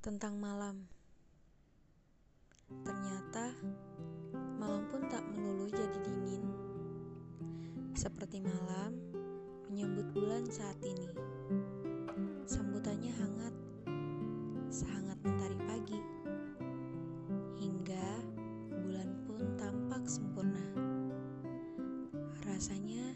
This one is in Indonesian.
tentang malam. Ternyata malam pun tak melulu jadi dingin. Seperti malam menyambut bulan saat ini. Sambutannya hangat, sehangat mentari pagi. Hingga bulan pun tampak sempurna. Rasanya